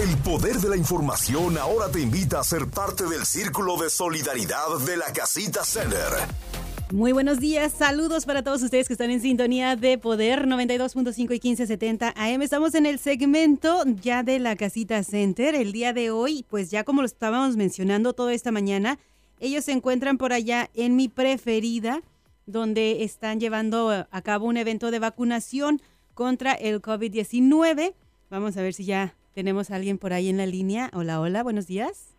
El poder de la información ahora te invita a ser parte del círculo de solidaridad de la Casita Center. Muy buenos días, saludos para todos ustedes que están en sintonía de Poder 92.5 y 1570 AM. Estamos en el segmento ya de la Casita Center. El día de hoy, pues ya como lo estábamos mencionando toda esta mañana, ellos se encuentran por allá en mi preferida, donde están llevando a cabo un evento de vacunación contra el COVID-19. Vamos a ver si ya tenemos a alguien por ahí en la línea. Hola, hola, buenos días.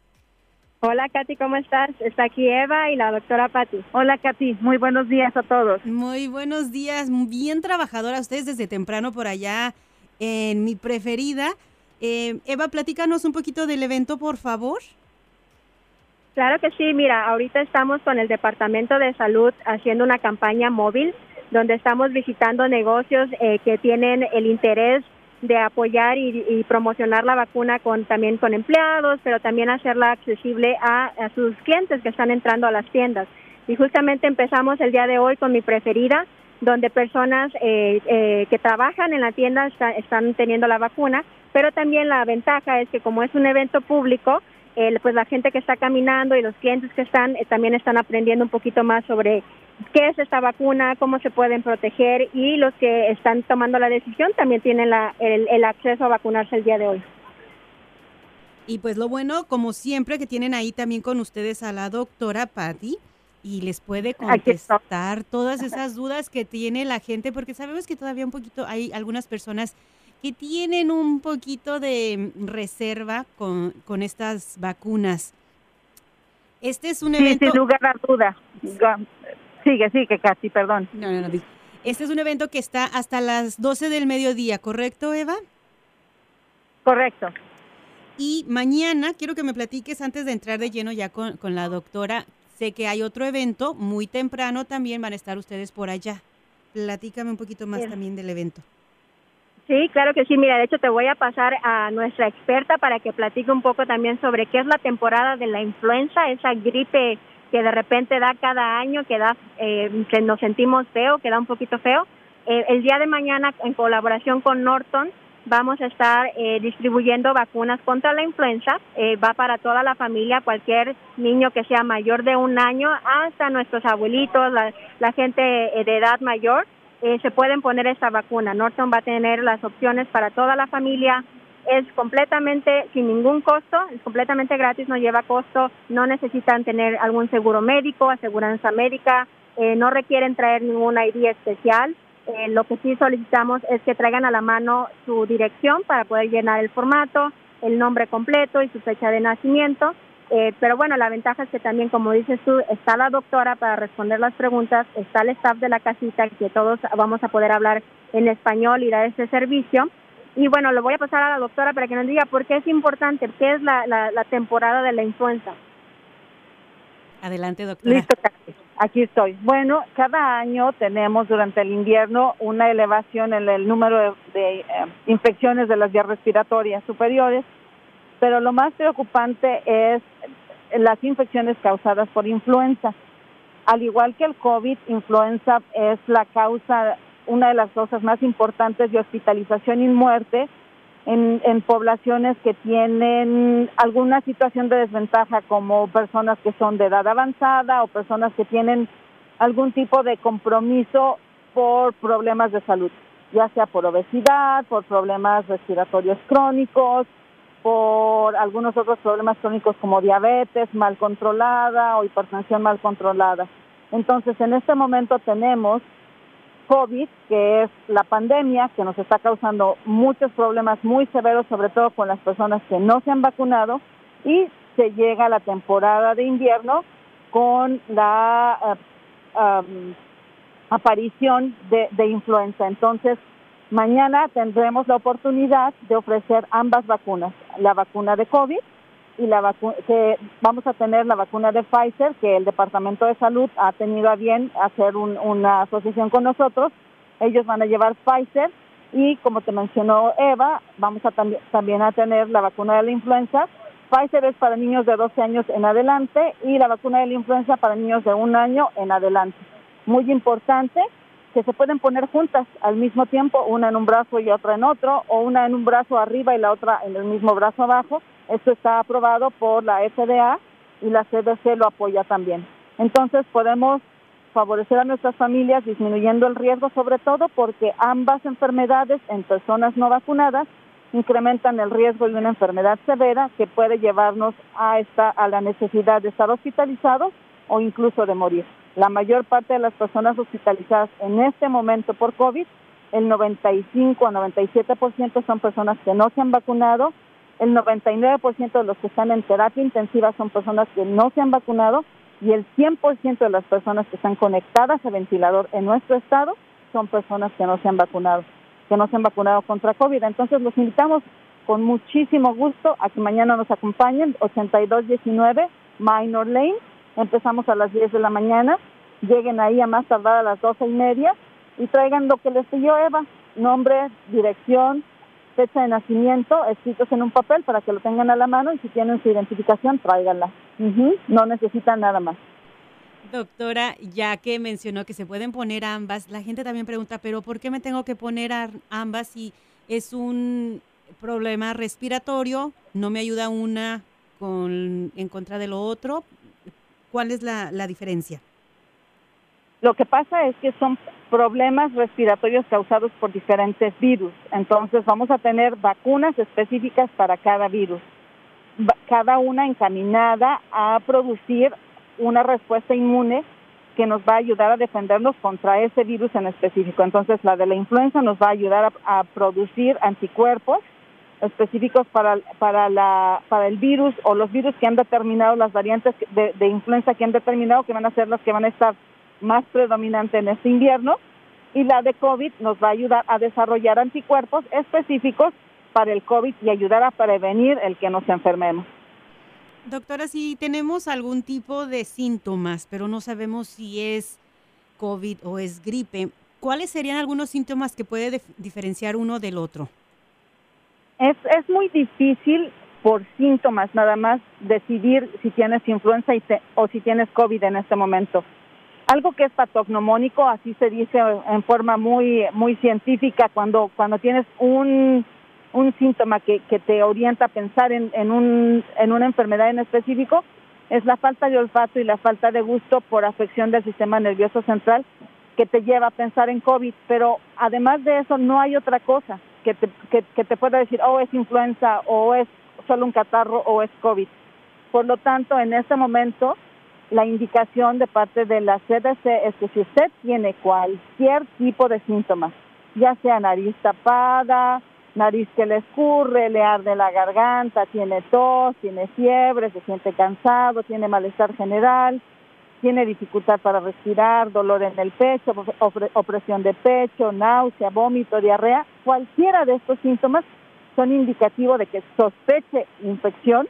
Hola Katy, ¿cómo estás? Está aquí Eva y la doctora Patti. Hola Katy, muy buenos días a todos. Muy buenos días, bien trabajadora ustedes desde temprano por allá en mi preferida. Eh, Eva, platícanos un poquito del evento, por favor. Claro que sí, mira, ahorita estamos con el Departamento de Salud haciendo una campaña móvil donde estamos visitando negocios eh, que tienen el interés de apoyar y, promocionar la vacuna con también con empleados, pero también hacerla accesible a, sus clientes que están entrando a las tiendas. Y justamente empezamos el día de hoy con mi preferida, donde personas eh, eh, que trabajan en la tienda están teniendo la vacuna, pero también la ventaja es que como es un evento público, pues la gente que está caminando y los clientes que están eh, también están aprendiendo un poquito más sobre qué es esta vacuna, cómo se pueden proteger y los que están tomando la decisión también tienen el, acceso a vacunarse el día de hoy. Y pues lo bueno, como siempre, que tienen ahí también con ustedes a la doctora Patty y les puede contestar todas esas dudas que tiene la gente, porque sabemos que todavía un poquito hay algunas personas que tienen un poquito de reserva con, con estas vacunas. Este es un evento... sin lugar a duda. Sigue, sigue, casi, perdón. No, no, no. Este es un evento que está hasta las 12 del mediodía, ¿correcto, Eva? Correcto. Y mañana quiero que me platiques antes de entrar de lleno ya con, con la doctora. Sé que hay otro evento muy temprano también, van a estar ustedes por allá. Platícame un poquito más también del evento. Sí, claro que sí. Mira, de hecho te voy a pasar a nuestra experta para que platique un poco también sobre qué es la temporada de la influenza, esa gripe que de repente da cada año, que da, eh, que nos sentimos feo, que da un poquito feo. Eh, el día de mañana, en colaboración con Norton, vamos a estar eh, distribuyendo vacunas contra la influenza. va para toda la familia, cualquier niño que sea mayor de un año, hasta nuestros abuelitos, la, la gente de edad mayor. Eh, se pueden poner esta vacuna. Norton va a tener las opciones para toda la familia. Es completamente sin ningún costo, es completamente gratis, no lleva costo, no necesitan tener algún seguro médico, aseguranza médica, eh, no requieren traer ningún ID especial. Eh, lo que sí solicitamos es que traigan a la mano su dirección para poder llenar el formato, el nombre completo y su fecha de nacimiento eh, pero bueno, la ventaja es que también, como dices tú, está la doctora para responder las preguntas, está el staff de la casita, que todos vamos a poder hablar en español y dar ese servicio. Y bueno, lo voy a pasar a la doctora para que nos diga por qué es importante, qué es la, la, temporada de la influenza. Adelante, doctora. Listo, aquí estoy. Bueno, cada año tenemos durante el invierno una elevación en el número de, eh, infecciones de las vías respiratorias superiores pero lo más preocupante es las infecciones causadas por influenza. Al igual que el COVID, influenza es la causa, una de las causas más importantes de hospitalización y muerte en, en poblaciones que tienen alguna situación de desventaja, como personas que son de edad avanzada o personas que tienen algún tipo de compromiso por problemas de salud, ya sea por obesidad, por problemas respiratorios crónicos, por algunos otros problemas crónicos como diabetes mal controlada o hipertensión mal controlada. Entonces, en este momento tenemos COVID, que es la pandemia que nos está causando muchos problemas muy severos, sobre todo con las personas que no se han vacunado, y se llega la temporada de invierno con la eh, aparición de, de influenza. Entonces, Mañana tendremos la oportunidad de ofrecer ambas vacunas, la vacuna de COVID y la que vamos a tener la vacuna de Pfizer, que el Departamento de Salud ha tenido a bien hacer una asociación con nosotros. Ellos van a llevar Pfizer y como te mencionó Eva, vamos a también a tener la vacuna de la influenza. Pfizer es para niños de 12 años en adelante y la vacuna de la influenza para niños de un año en adelante. Muy importante que se pueden poner juntas al mismo tiempo, una en un brazo y otra en otro, o una en un brazo arriba y la otra en el mismo brazo abajo. Esto está aprobado por la FDA y la CDC lo apoya también. Entonces podemos favorecer a nuestras familias disminuyendo el riesgo, sobre todo porque ambas enfermedades en personas no vacunadas incrementan el riesgo de una enfermedad severa que puede llevarnos a esta a la necesidad de estar hospitalizados o incluso de morir. La mayor parte de las personas hospitalizadas en este momento por COVID, el 95 a 97% son personas que no se han vacunado, el 99% de los que están en terapia intensiva son personas que no se han vacunado y el 100% de las personas que están conectadas a ventilador en nuestro estado son personas que no se han vacunado, que no se han vacunado contra COVID. Entonces los invitamos con muchísimo gusto a que mañana nos acompañen, 8219 Minor Lane, empezamos a las 10 de la mañana, lleguen ahí a más tardar a las 12 y media y traigan lo que les pidió Eva, nombre, dirección, fecha de nacimiento escritos en un papel para que lo tengan a la mano y si tienen su identificación, tráiganla. No necesitan nada más. Doctora, ya que mencionó que se pueden poner ambas, la gente también pregunta, pero ¿por qué me tengo que poner ambas si es un problema respiratorio? ¿No me ayuda una con, en contra de lo otro? ¿Cuál es la diferencia? Lo que pasa es que son problemas respiratorios causados por diferentes virus. Entonces vamos a tener vacunas específicas para cada virus, cada una encaminada a producir una respuesta inmune que nos va a ayudar a defendernos contra ese virus en específico. Entonces la de la influenza nos va a ayudar a, producir anticuerpos específicos para, para, la, para el virus o los virus que han determinado las variantes de, de influenza que han determinado que van a ser las que van a estar más predominante en este invierno y la de COVID nos va a ayudar a desarrollar anticuerpos específicos para el COVID y ayudar a prevenir el que nos enfermemos. Doctora, si tenemos algún tipo de síntomas, pero no sabemos si es COVID o es gripe, ¿cuáles serían algunos síntomas que puede diferenciar uno del otro? Es, es muy difícil por síntomas nada más decidir si tienes influenza o si tienes COVID en este momento algo que es patognomónico, así se dice en forma muy muy científica cuando cuando tienes un un síntoma que, que te orienta a pensar en, en, un, en una enfermedad en específico, es la falta de olfato y la falta de gusto por afección del sistema nervioso central que te lleva a pensar en COVID. Pero además de eso, no hay otra cosa que te, que, que te pueda decir, oh, es influenza, o es solo un catarro, o es COVID. Por lo tanto, en este momento, la indicación de parte de la CDC es que si usted tiene cualquier tipo de síntomas, ya sea nariz tapada, nariz que le escurre, le arde la garganta, tiene tos, tiene fiebre, se siente cansado, tiene malestar general, tiene dificultad para respirar, dolor en el pecho, opresión de pecho, náusea, vómito, diarrea, cualquiera de estos síntomas son indicativos de que sospeche infección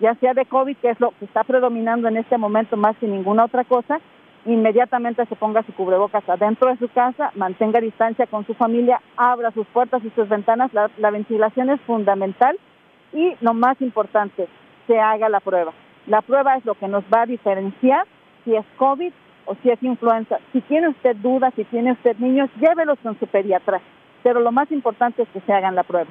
ya sea de COVID, que es lo que está predominando en este momento más que ninguna otra cosa, inmediatamente se ponga su cubrebocas adentro de su casa, mantenga distancia con su familia, abra sus puertas y sus ventanas, la, la ventilación es fundamental y lo más importante, se haga la prueba. La prueba es lo que nos va a diferenciar si es COVID o si es influenza. Si tiene usted dudas, si tiene usted niños, llévelos con su pediatra. Pero lo más importante es que se hagan la prueba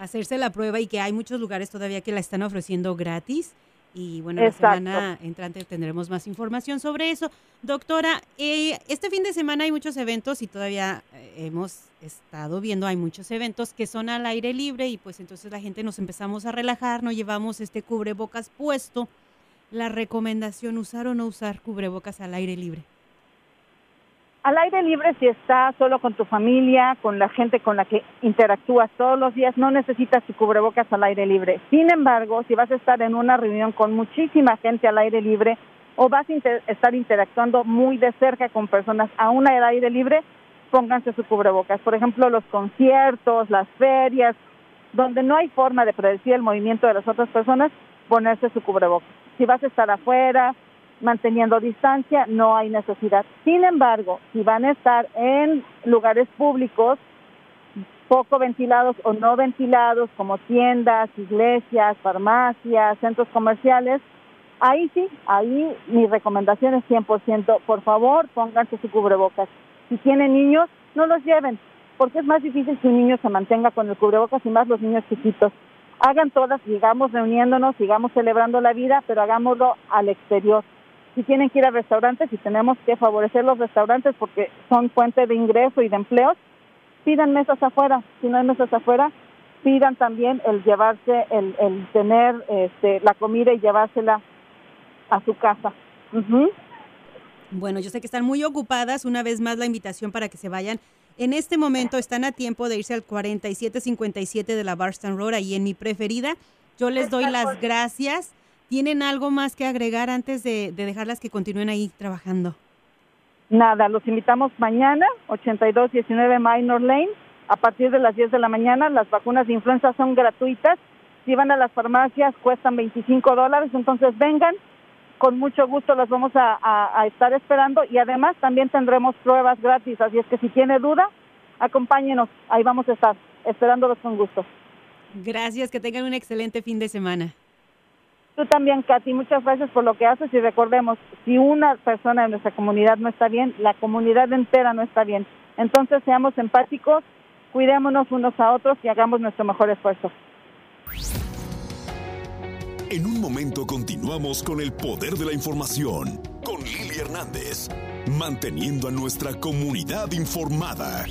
hacerse la prueba y que hay muchos lugares todavía que la están ofreciendo gratis. Y bueno, la semana entrante tendremos más información sobre eso. Doctora, eh, este fin de semana hay muchos eventos y todavía eh, hemos estado viendo, hay muchos eventos que son al aire libre y pues entonces la gente nos empezamos a relajar, nos llevamos este cubrebocas puesto. La recomendación, usar o no usar cubrebocas al aire libre. Al aire libre, si estás solo con tu familia, con la gente con la que interactúas todos los días, no necesitas tu cubrebocas al aire libre. Sin embargo, si vas a estar en una reunión con muchísima gente al aire libre o vas a estar interactuando muy de cerca con personas aún al aire libre, pónganse su cubrebocas. Por ejemplo, los conciertos, las ferias, donde no hay forma de predecir el movimiento de las otras personas, ponerse su cubrebocas. Si vas a estar afuera, manteniendo distancia, no hay necesidad. Sin embargo, si van a estar en lugares públicos poco ventilados o no ventilados, como tiendas, iglesias, farmacias, centros comerciales, ahí sí, ahí mi recomendación es 100%, por favor, pónganse su cubrebocas. Si tienen niños, no los lleven, porque es más difícil que un niño se mantenga con el cubrebocas y más los niños chiquitos. Hagan todas, sigamos reuniéndonos, sigamos celebrando la vida, pero hagámoslo al exterior. Si tienen que ir a restaurantes y tenemos que favorecer los restaurantes porque son fuente de ingreso y de empleos, pidan mesas afuera. Si no hay mesas afuera, pidan también el llevarse, el, el tener este, la comida y llevársela a su casa. Bueno, yo sé que están muy ocupadas. Una vez más la invitación para que se vayan. En este momento están a tiempo de irse al 4757 de la Barston Road, ahí en mi preferida. Yo les doy las gracias. ¿Tienen algo más que agregar antes de, de dejarlas que continúen ahí trabajando? Nada, los invitamos mañana, 8219 Minor Lane, a partir de las 10 de la mañana. Las vacunas de influenza son gratuitas. Si van a las farmacias, cuestan 25 dólares. Entonces vengan, con mucho gusto las vamos a, estar esperando y además también tendremos pruebas gratis, así es que si tiene duda, acompáñenos, ahí vamos a estar, esperándolos con gusto. Gracias, que tengan un excelente fin de semana. Tú también, Katy, muchas gracias por lo que haces y recordemos, si una persona de nuestra comunidad no está bien, la comunidad entera no está bien. Entonces seamos empáticos, cuidémonos unos a otros y hagamos nuestro mejor esfuerzo. En un momento continuamos con el poder de la información con Lili Hernández, manteniendo a nuestra comunidad informada.